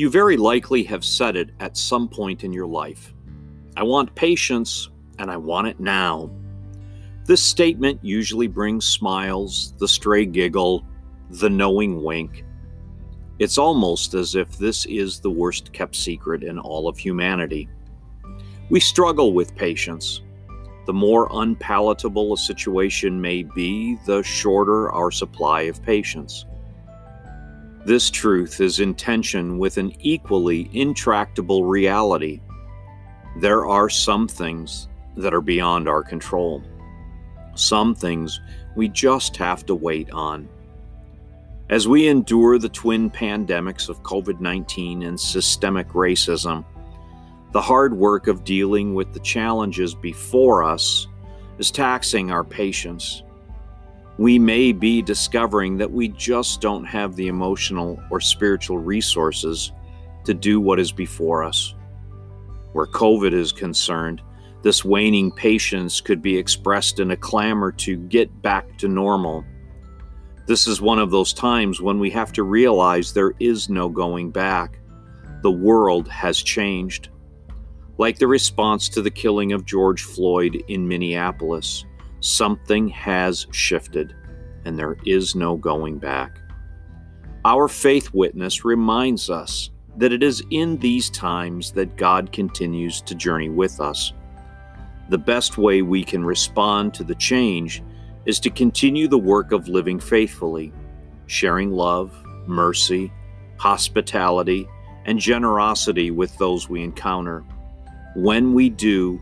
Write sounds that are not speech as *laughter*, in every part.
You very likely have said it at some point in your life. I want patience, and I want it now. This statement usually brings smiles, the stray giggle, the knowing wink. It's almost as if this is the worst kept secret in all of humanity. We struggle with patience. The more unpalatable a situation may be, the shorter our supply of patience. This truth is in tension with an equally intractable reality. There are some things that are beyond our control. Some things we just have to wait on. As we endure the twin pandemics of COVID 19 and systemic racism, the hard work of dealing with the challenges before us is taxing our patience we may be discovering that we just don't have the emotional or spiritual resources to do what is before us. Where COVID is concerned, this waning patience could be expressed in a clamor to get back to normal. This is one of those times when we have to realize there is no going back. The world has changed. Like the response to the killing of George Floyd in Minneapolis. Something has shifted, and there is no going back. Our faith witness reminds us that it is in these times that God continues to journey with us. The best way we can respond to the change is to continue the work of living faithfully, sharing love, mercy, hospitality, and generosity with those we encounter. When we do,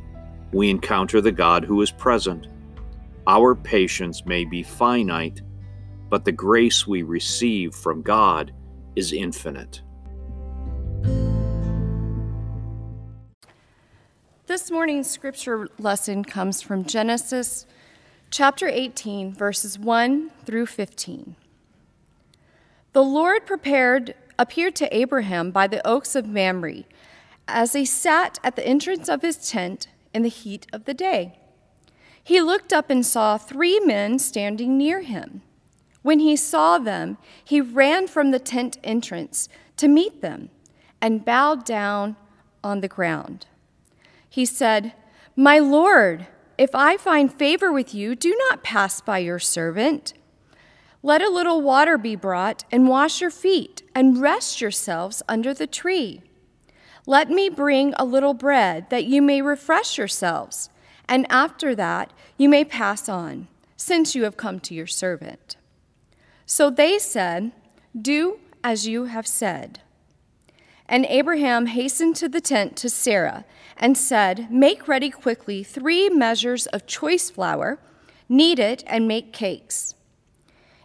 we encounter the God who is present our patience may be finite, but the grace we receive from God is infinite. This morning's scripture lesson comes from Genesis chapter 18, verses 1 through 15. The Lord prepared appeared to Abraham by the oaks of Mamre as he sat at the entrance of his tent in the heat of the day. He looked up and saw three men standing near him. When he saw them, he ran from the tent entrance to meet them and bowed down on the ground. He said, My Lord, if I find favor with you, do not pass by your servant. Let a little water be brought and wash your feet and rest yourselves under the tree. Let me bring a little bread that you may refresh yourselves and after that you may pass on, since you have come to your servant. So they said, Do as you have said. And Abraham hastened to the tent to Sarah and said, Make ready quickly three measures of choice flour, knead it, and make cakes.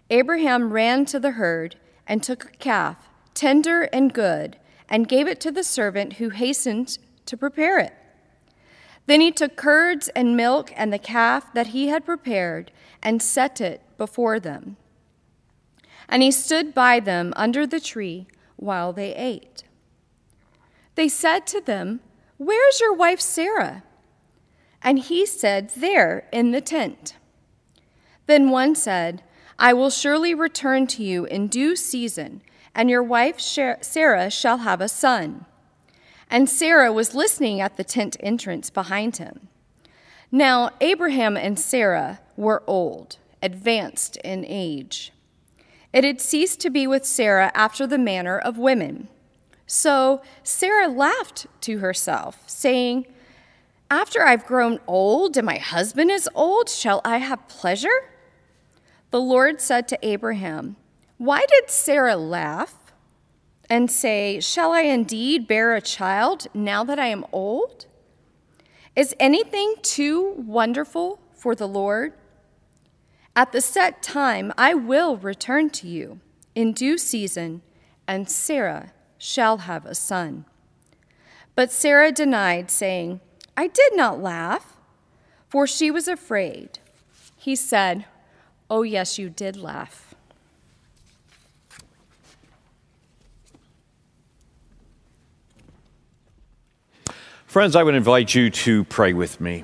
Abraham ran to the herd and took a calf, tender and good, and gave it to the servant who hastened to prepare it. Then he took curds and milk and the calf that he had prepared and set it before them. And he stood by them under the tree while they ate. They said to them, Where is your wife Sarah? And he said, There in the tent. Then one said, I will surely return to you in due season, and your wife Sarah shall have a son and Sarah was listening at the tent entrance behind him. Now, Abraham and Sarah were old, advanced in age. It had ceased to be with Sarah after the manner of women. So Sarah laughed to herself, saying, After I've grown old and my husband is old, shall I have pleasure? The Lord said to Abraham, Why did Sarah laugh? And say, Shall I indeed bear a child now that I am old? Is anything too wonderful for the Lord? At the set time, I will return to you in due season, and Sarah shall have a son. But Sarah denied, saying, I did not laugh, for she was afraid. He said, Oh, yes, you did laugh. Friends, I would invite you to pray with me.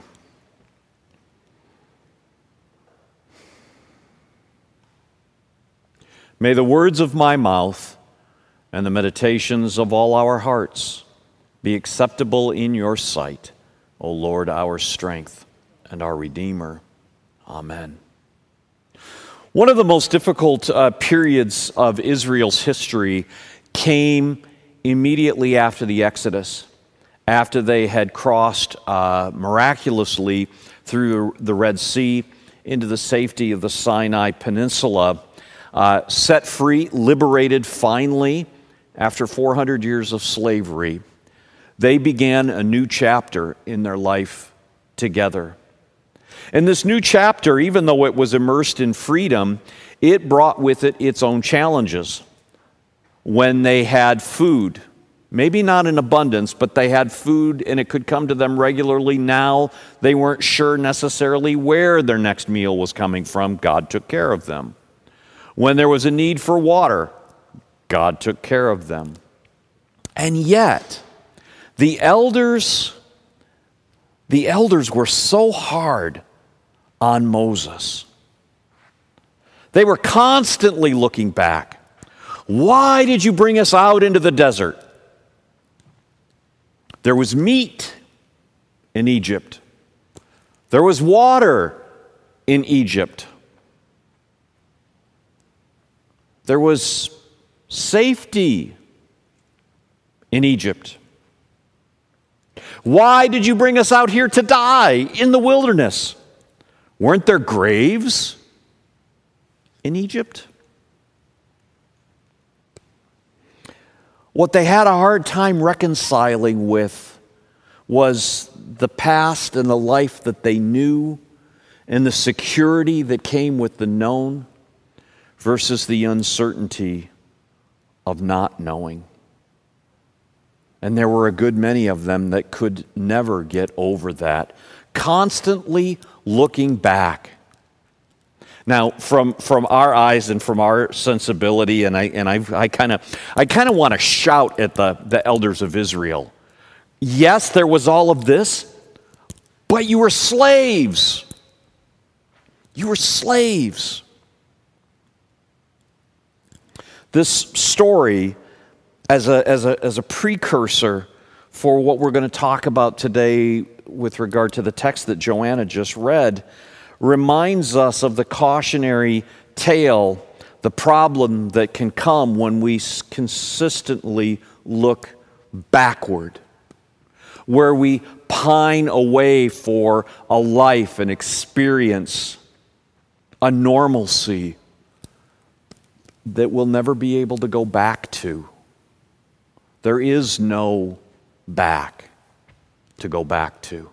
May the words of my mouth and the meditations of all our hearts be acceptable in your sight, O Lord, our strength and our Redeemer. Amen. One of the most difficult uh, periods of Israel's history came immediately after the Exodus, after they had crossed uh, miraculously through the Red Sea into the safety of the Sinai Peninsula, uh, set free, liberated finally after 400 years of slavery. They began a new chapter in their life together. And this new chapter, even though it was immersed in freedom, it brought with it its own challenges. When they had food, maybe not in abundance, but they had food and it could come to them regularly. Now they weren't sure necessarily where their next meal was coming from. God took care of them. When there was a need for water, God took care of them. And yet, the elders the elders were so hard on Moses. They were constantly looking back. Why did you bring us out into the desert? There was meat in Egypt. There was water in Egypt. There was safety in Egypt. Why did you bring us out here to die in the wilderness? Weren't there graves in Egypt? What they had a hard time reconciling with was the past and the life that they knew and the security that came with the known versus the uncertainty of not knowing. And there were a good many of them that could never get over that, constantly looking back. Now, from, from our eyes and from our sensibility, and I, and I, I kind of I kind of want to shout at the, the elders of Israel. Yes, there was all of this, but you were slaves. You were slaves. This story as a, as a, as a precursor for what we're going to talk about today with regard to the text that Joanna just read reminds us of the cautionary tale, the problem that can come when we consistently look backward, where we pine away for a life, an experience, a normalcy that we'll never be able to go back to. There is no back to go back to.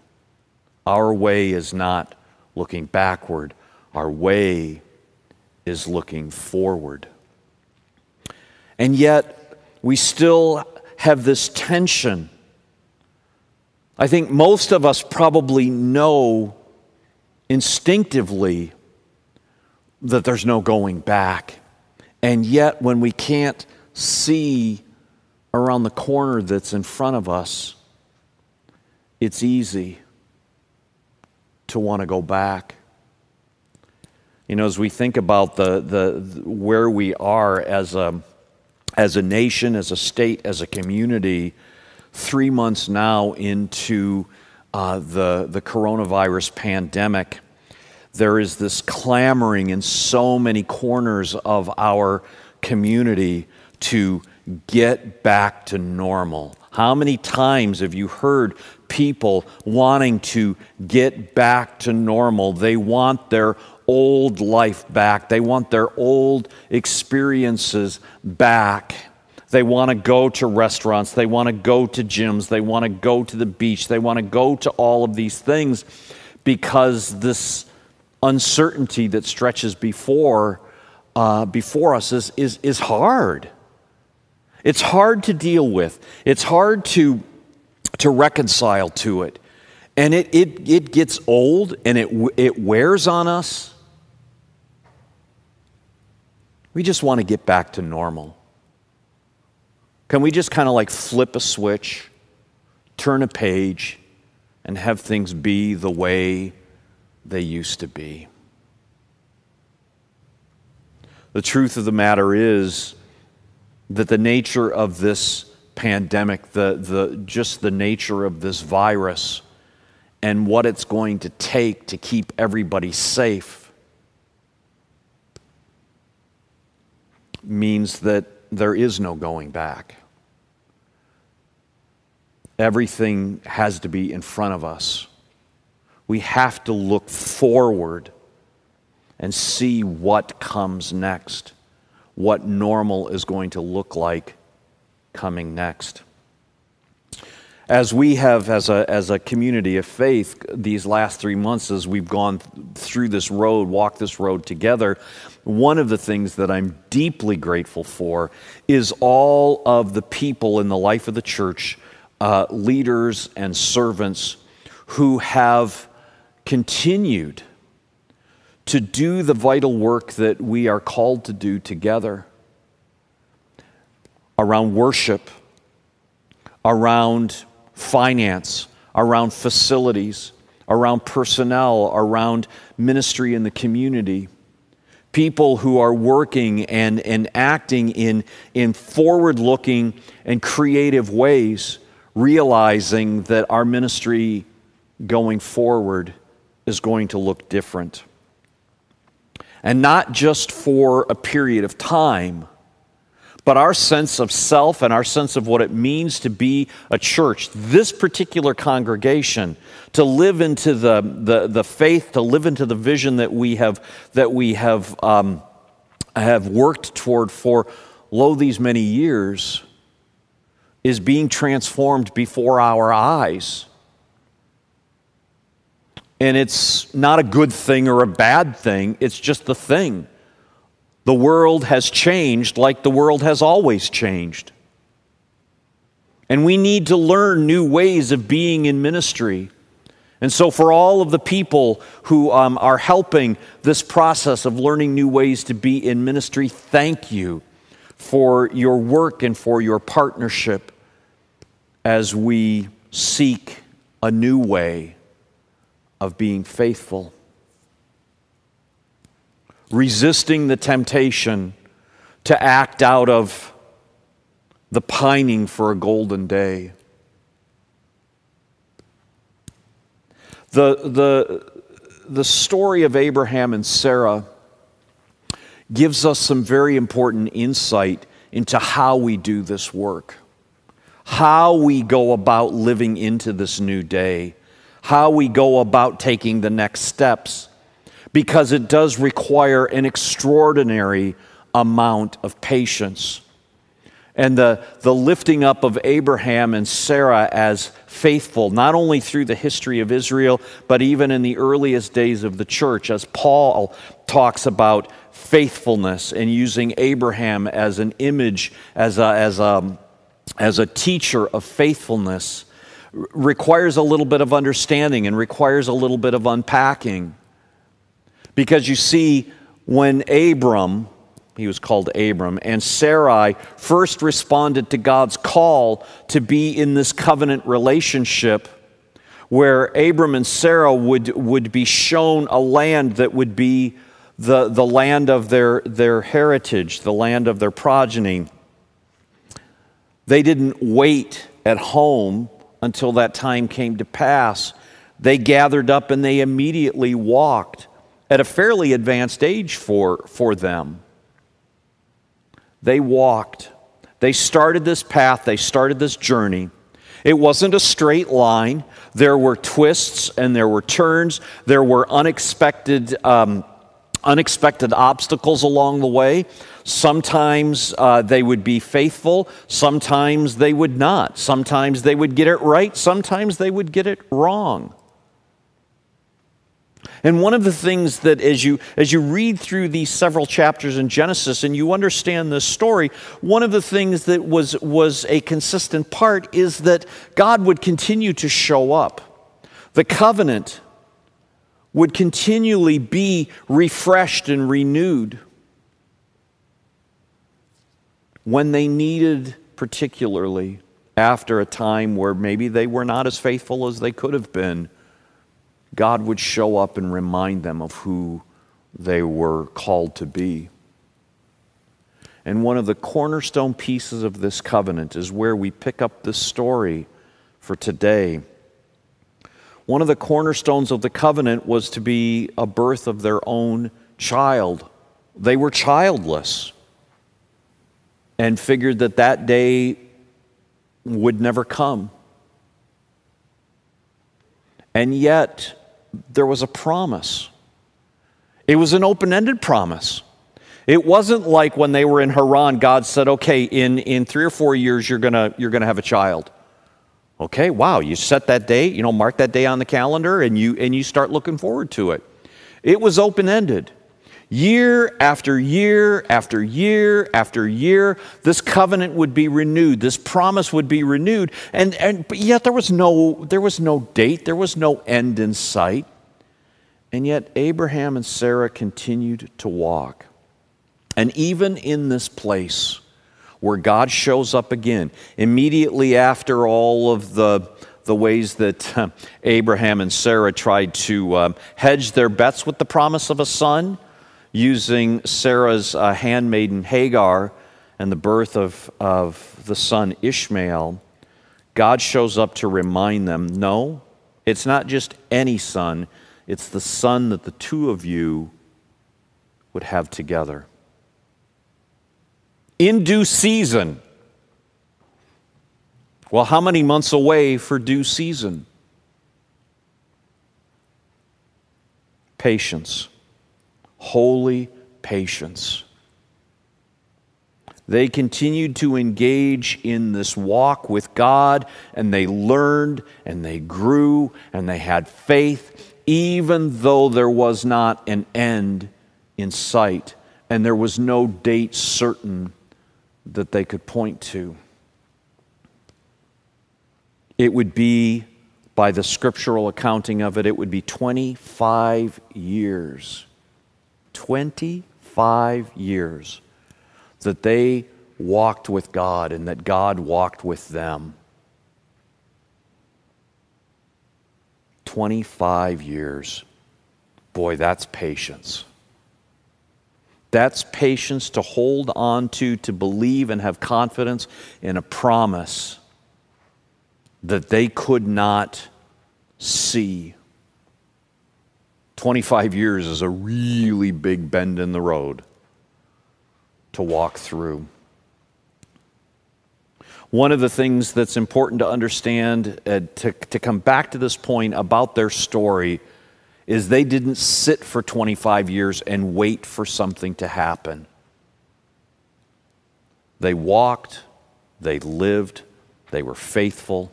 Our way is not looking backward, our way is looking forward. And yet, we still have this tension. I think most of us probably know instinctively that there's no going back. And yet, when we can't see around the corner that's in front of us, it's easy to want to go back. You know, as we think about the, the, where we are as a, as a nation, as a state, as a community, three months now into uh, the, the coronavirus pandemic, there is this clamoring in so many corners of our community to get back to normal. How many times have you heard people wanting to get back to normal? They want their old life back, they want their old experiences back. They want to go to restaurants, they want to go to gyms, they want to go to the beach, they want to go to all of these things because this uncertainty that stretches before, uh, before us is, is, is hard. It's hard to deal with, it's hard to, to reconcile to it. And it, it, it gets old and it, it wears on us. We just want to get back to normal. Can we just kind of like flip a switch, turn a page, and have things be the way they used to be? The truth of the matter is, that the nature of this pandemic, the, the, just the nature of this virus, and what it's going to take to keep everybody safe means that there is no going back. Everything has to be in front of us. We have to look forward and see what comes next, what normal is going to look like coming next. As we have, as a, as a community of faith, these last three months, as we've gone through this road, walked this road together, one of the things that I'm deeply grateful for is all of the people in the life of the church, uh, leaders and servants, who have continued to do the vital work that we are called to do together around worship, around finance, around facilities, around personnel, around ministry in the community. People who are working and, and acting in, in forward looking and creative ways, realizing that our ministry going forward is going to look different. And not just for a period of time but our sense of self and our sense of what it means to be a church, this particular congregation, to live into the, the, the faith, to live into the vision that we have, that we have, um, have worked toward for, lo, these many years, is being transformed before our eyes. And it's not a good thing or a bad thing, it's just the thing. The world has changed like the world has always changed. And we need to learn new ways of being in ministry. And so, for all of the people who um, are helping this process of learning new ways to be in ministry, thank you for your work and for your partnership as we seek a new way of being faithful resisting the temptation to act out of the pining for a golden day. The, the, the story of Abraham and Sarah gives us some very important insight into how we do this work, how we go about living into this new day, how we go about taking the next steps because it does require an extraordinary amount of patience. And the, the lifting up of Abraham and Sarah as faithful, not only through the history of Israel, but even in the earliest days of the church, as Paul talks about faithfulness and using Abraham as an image, as a, as a, as a teacher of faithfulness, requires a little bit of understanding and requires a little bit of unpacking. Because you see, when Abram, he was called Abram, and Sarai first responded to God's call to be in this covenant relationship where Abram and Sarah would, would be shown a land that would be the, the land of their, their heritage, the land of their progeny. They didn't wait at home until that time came to pass. They gathered up and they immediately walked at a fairly advanced age for, for them. They walked. They started this path, they started this journey. It wasn't a straight line. There were twists and there were turns. There were unexpected, um, unexpected obstacles along the way. Sometimes uh, they would be faithful, sometimes they would not. Sometimes they would get it right, sometimes they would get it wrong. And one of the things that as you as you read through these several chapters in Genesis and you understand this story, one of the things that was was a consistent part is that God would continue to show up. The covenant would continually be refreshed and renewed when they needed particularly after a time where maybe they were not as faithful as they could have been God would show up and remind them of who they were called to be. And one of the cornerstone pieces of this covenant is where we pick up this story for today. One of the cornerstones of the covenant was to be a birth of their own child. They were childless and figured that that day would never come. And yet, there was a promise. It was an open ended promise. It wasn't like when they were in Haran, God said, okay, in, in three or four years, you're going you're going to have a child. Okay, wow, you set that date, you know, mark that day on the calendar, and you, and you start looking forward to it. It was open ended. Year after year after year after year, this covenant would be renewed. This promise would be renewed. And, and yet there was, no, there was no date, there was no end in sight. And yet Abraham and Sarah continued to walk. And even in this place where God shows up again, immediately after all of the, the ways that uh, Abraham and Sarah tried to um, hedge their bets with the promise of a son, using Sarah's uh, handmaiden Hagar and the birth of, of the son Ishmael, God shows up to remind them no, it's not just any son, it's the son that the two of you would have together. In due season. Well, how many months away for due season? Patience holy patience. They continued to engage in this walk with God, and they learned and they grew and they had faith, even though there was not an end in sight and there was no date certain that they could point to. It would be, by the scriptural accounting of it, it would be 25 years 25 years that they walked with God and that God walked with them. 25 years. Boy, that's patience. That's patience to hold on to, to believe and have confidence in a promise that they could not see 25 years is a really big bend in the road to walk through. One of the things that's important to understand, uh, to, to come back to this point about their story, is they didn't sit for 25 years and wait for something to happen. They walked, they lived, they were faithful.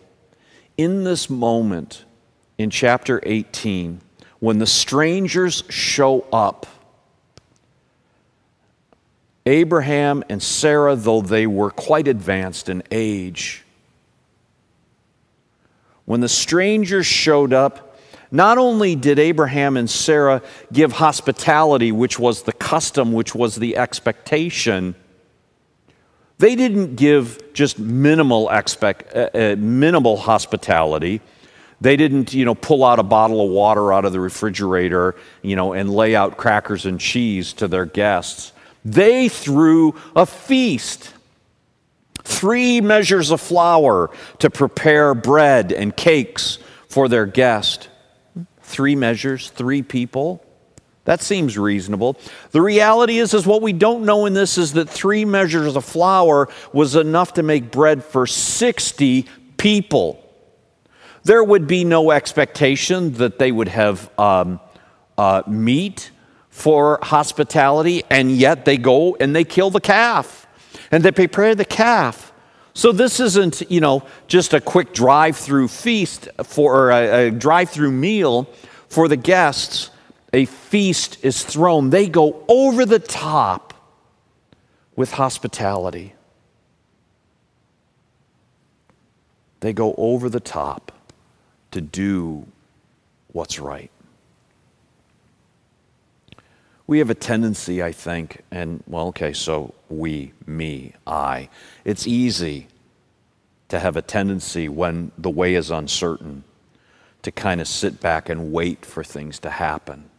In this moment, in chapter 18, when the strangers show up, Abraham and Sarah, though they were quite advanced in age, when the strangers showed up, not only did Abraham and Sarah give hospitality, which was the custom, which was the expectation, they didn't give just minimal, expect, uh, uh, minimal hospitality. They didn't, you know, pull out a bottle of water out of the refrigerator, you know, and lay out crackers and cheese to their guests. They threw a feast. Three measures of flour to prepare bread and cakes for their guest. Three measures, three people. That seems reasonable. The reality is, is what we don't know in this is that three measures of flour was enough to make bread for 60 people. There would be no expectation that they would have um, uh, meat for hospitality, and yet they go and they kill the calf and they prepare the calf. So this isn't, you know, just a quick drive-through feast for a, a drive-through meal for the guests. A feast is thrown. They go over the top with hospitality. They go over the top to do what's right. We have a tendency, I think, and well, okay, so we, me, I. It's easy to have a tendency when the way is uncertain to kind of sit back and wait for things to happen.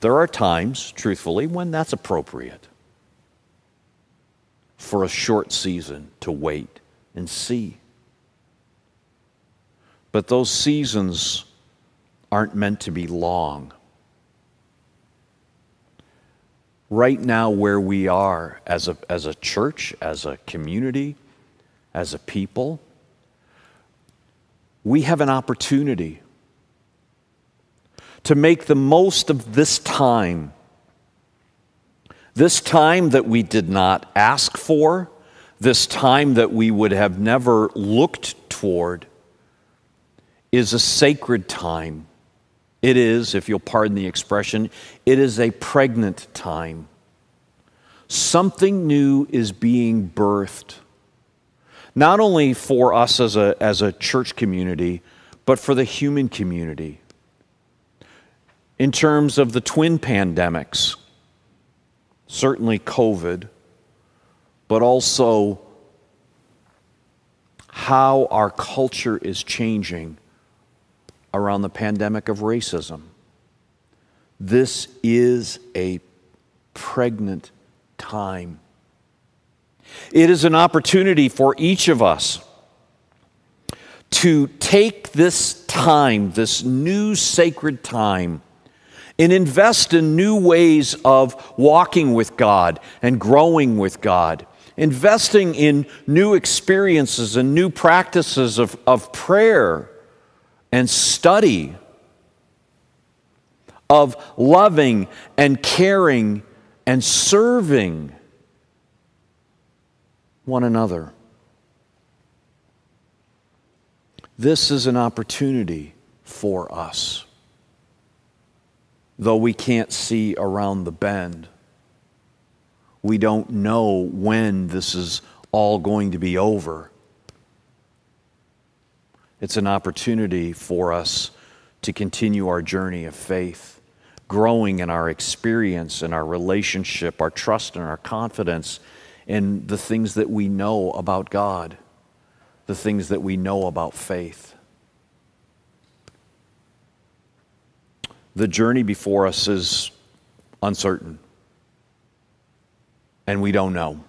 There are times, truthfully, when that's appropriate. for a short season to wait and see. But those seasons aren't meant to be long. Right now, where we are as a, as a church, as a community, as a people, we have an opportunity to make the most of this time. This time that we did not ask for, this time that we would have never looked toward, is a sacred time. It is, if you'll pardon the expression, it is a pregnant time. Something new is being birthed, not only for us as a, as a church community, but for the human community in terms of the twin pandemics, certainly COVID, but also how our culture is changing around the pandemic of racism. This is a pregnant time. It is an opportunity for each of us to take this time, this new sacred time, and invest in new ways of walking with God and growing with God, investing in new experiences and new practices of, of prayer and study, of loving and caring and serving one another. This is an opportunity for us though we can't see around the bend. We don't know when this is all going to be over. It's an opportunity for us to continue our journey of faith, growing in our experience and our relationship, our trust and our confidence in the things that we know about God, the things that we know about faith. the journey before us is uncertain. And we don't know.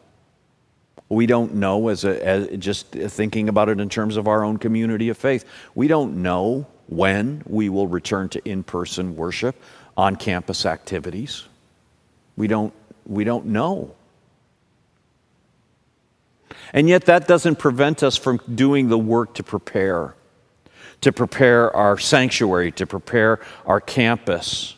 We don't know, as, a, as just thinking about it in terms of our own community of faith, we don't know when we will return to in person worship, on campus activities. We don't, we don't know. And yet, that doesn't prevent us from doing the work to prepare to prepare our sanctuary, to prepare our campus,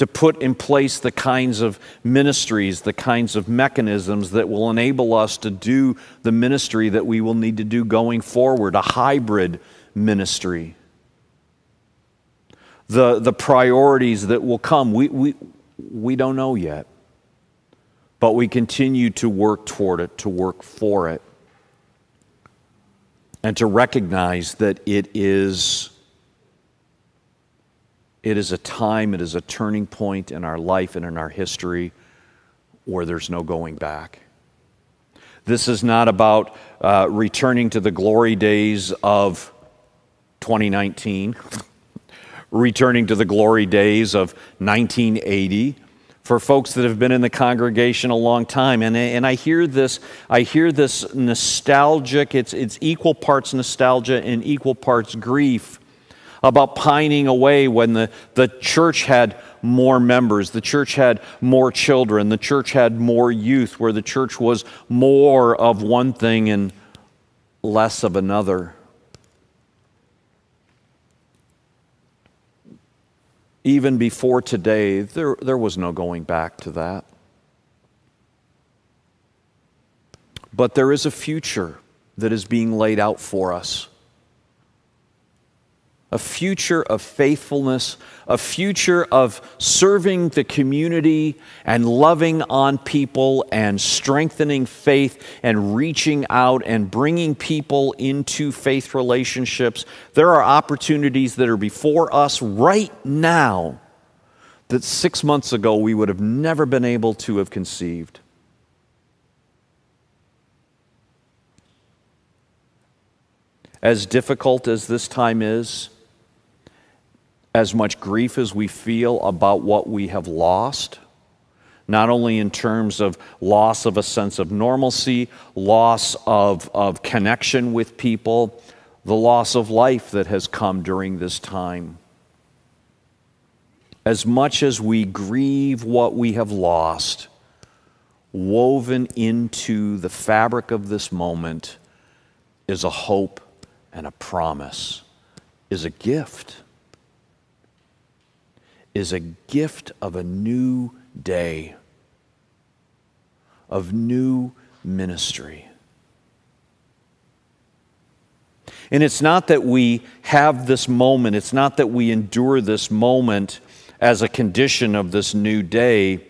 to put in place the kinds of ministries, the kinds of mechanisms that will enable us to do the ministry that we will need to do going forward, a hybrid ministry. The, the priorities that will come, we, we, we don't know yet, but we continue to work toward it, to work for it and to recognize that it is it is a time it is a turning point in our life and in our history where there's no going back this is not about uh, returning to the glory days of 2019 *laughs* returning to the glory days of 1980 for folks that have been in the congregation a long time. And, and I hear this, I hear this nostalgic, it's, it's equal parts nostalgia and equal parts grief about pining away when the, the church had more members, the church had more children, the church had more youth, where the church was more of one thing and less of another. even before today, there, there was no going back to that. But there is a future that is being laid out for us a future of faithfulness, a future of serving the community and loving on people and strengthening faith and reaching out and bringing people into faith relationships. There are opportunities that are before us right now that six months ago we would have never been able to have conceived. As difficult as this time is, as much grief as we feel about what we have lost, not only in terms of loss of a sense of normalcy, loss of, of connection with people, the loss of life that has come during this time. As much as we grieve what we have lost, woven into the fabric of this moment is a hope and a promise, is a gift, is a gift of a new day, of new ministry. And it's not that we have this moment, it's not that we endure this moment as a condition of this new day.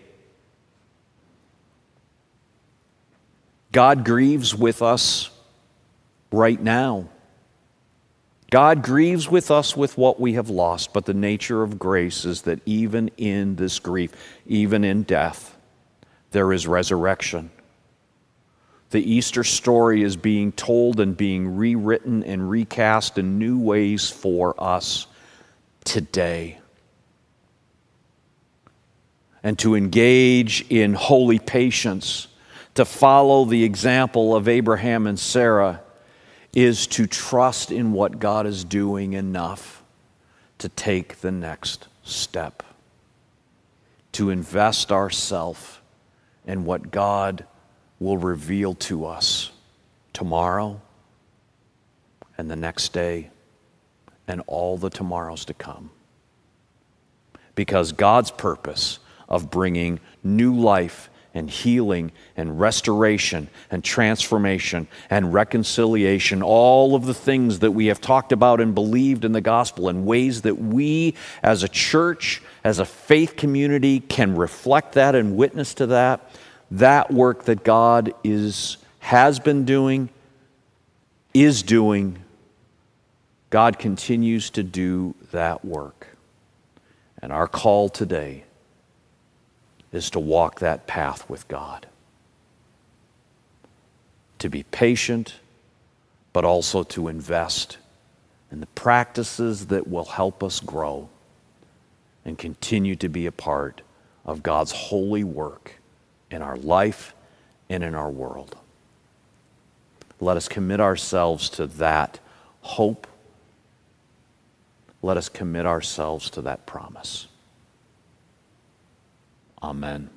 God grieves with us right now. God grieves with us with what we have lost, but the nature of grace is that even in this grief, even in death, there is resurrection. The Easter story is being told and being rewritten and recast in new ways for us today. And to engage in holy patience, to follow the example of Abraham and Sarah, is to trust in what God is doing enough to take the next step, to invest ourselves in what God will reveal to us tomorrow and the next day and all the tomorrows to come. Because God's purpose of bringing new life and healing and restoration and transformation and reconciliation, all of the things that we have talked about and believed in the gospel, in ways that we as a church, as a faith community, can reflect that and witness to that that work that God is, has been doing, is doing, God continues to do that work. And our call today is to walk that path with God. To be patient, but also to invest in the practices that will help us grow and continue to be a part of God's holy work in our life and in our world. Let us commit ourselves to that hope. Let us commit ourselves to that promise. Amen.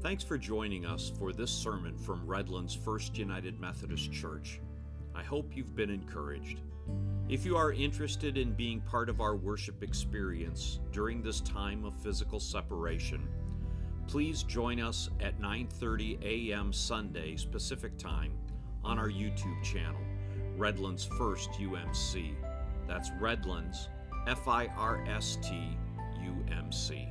Thanks for joining us for this sermon from Redlands First United Methodist Church. I hope you've been encouraged. If you are interested in being part of our worship experience during this time of physical separation, please join us at 9:30 a.m. Sunday Pacific Time on our YouTube channel, Redlands First UMC. That's Redlands F I R S T U M C.